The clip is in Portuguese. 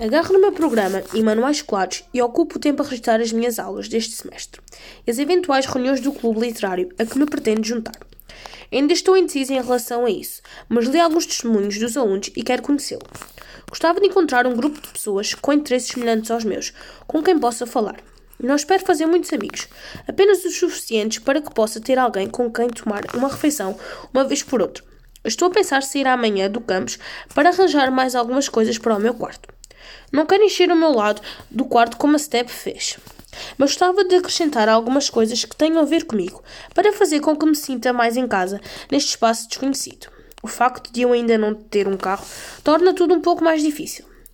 Agarro no meu programa e manuais escolares e ocupo o tempo a registrar as minhas aulas deste semestre e as eventuais reuniões do clube literário a que me pretendo juntar. Ainda estou indecisa em relação a isso, mas li alguns testemunhos dos alunos e quero conhecê-lo. Gostava de encontrar um grupo de pessoas com interesses semelhantes aos meus, com quem possa falar. Não espero fazer muitos amigos, apenas os suficientes para que possa ter alguém com quem tomar uma refeição uma vez por outra. Estou a pensar sair amanhã do campus para arranjar mais algumas coisas para o meu quarto. Não quero encher o meu lado do quarto como a Step fez, mas gostava de acrescentar algumas coisas que tenham a ver comigo, para fazer com que me sinta mais em casa neste espaço desconhecido. O facto de eu ainda não ter um carro torna tudo um pouco mais difícil.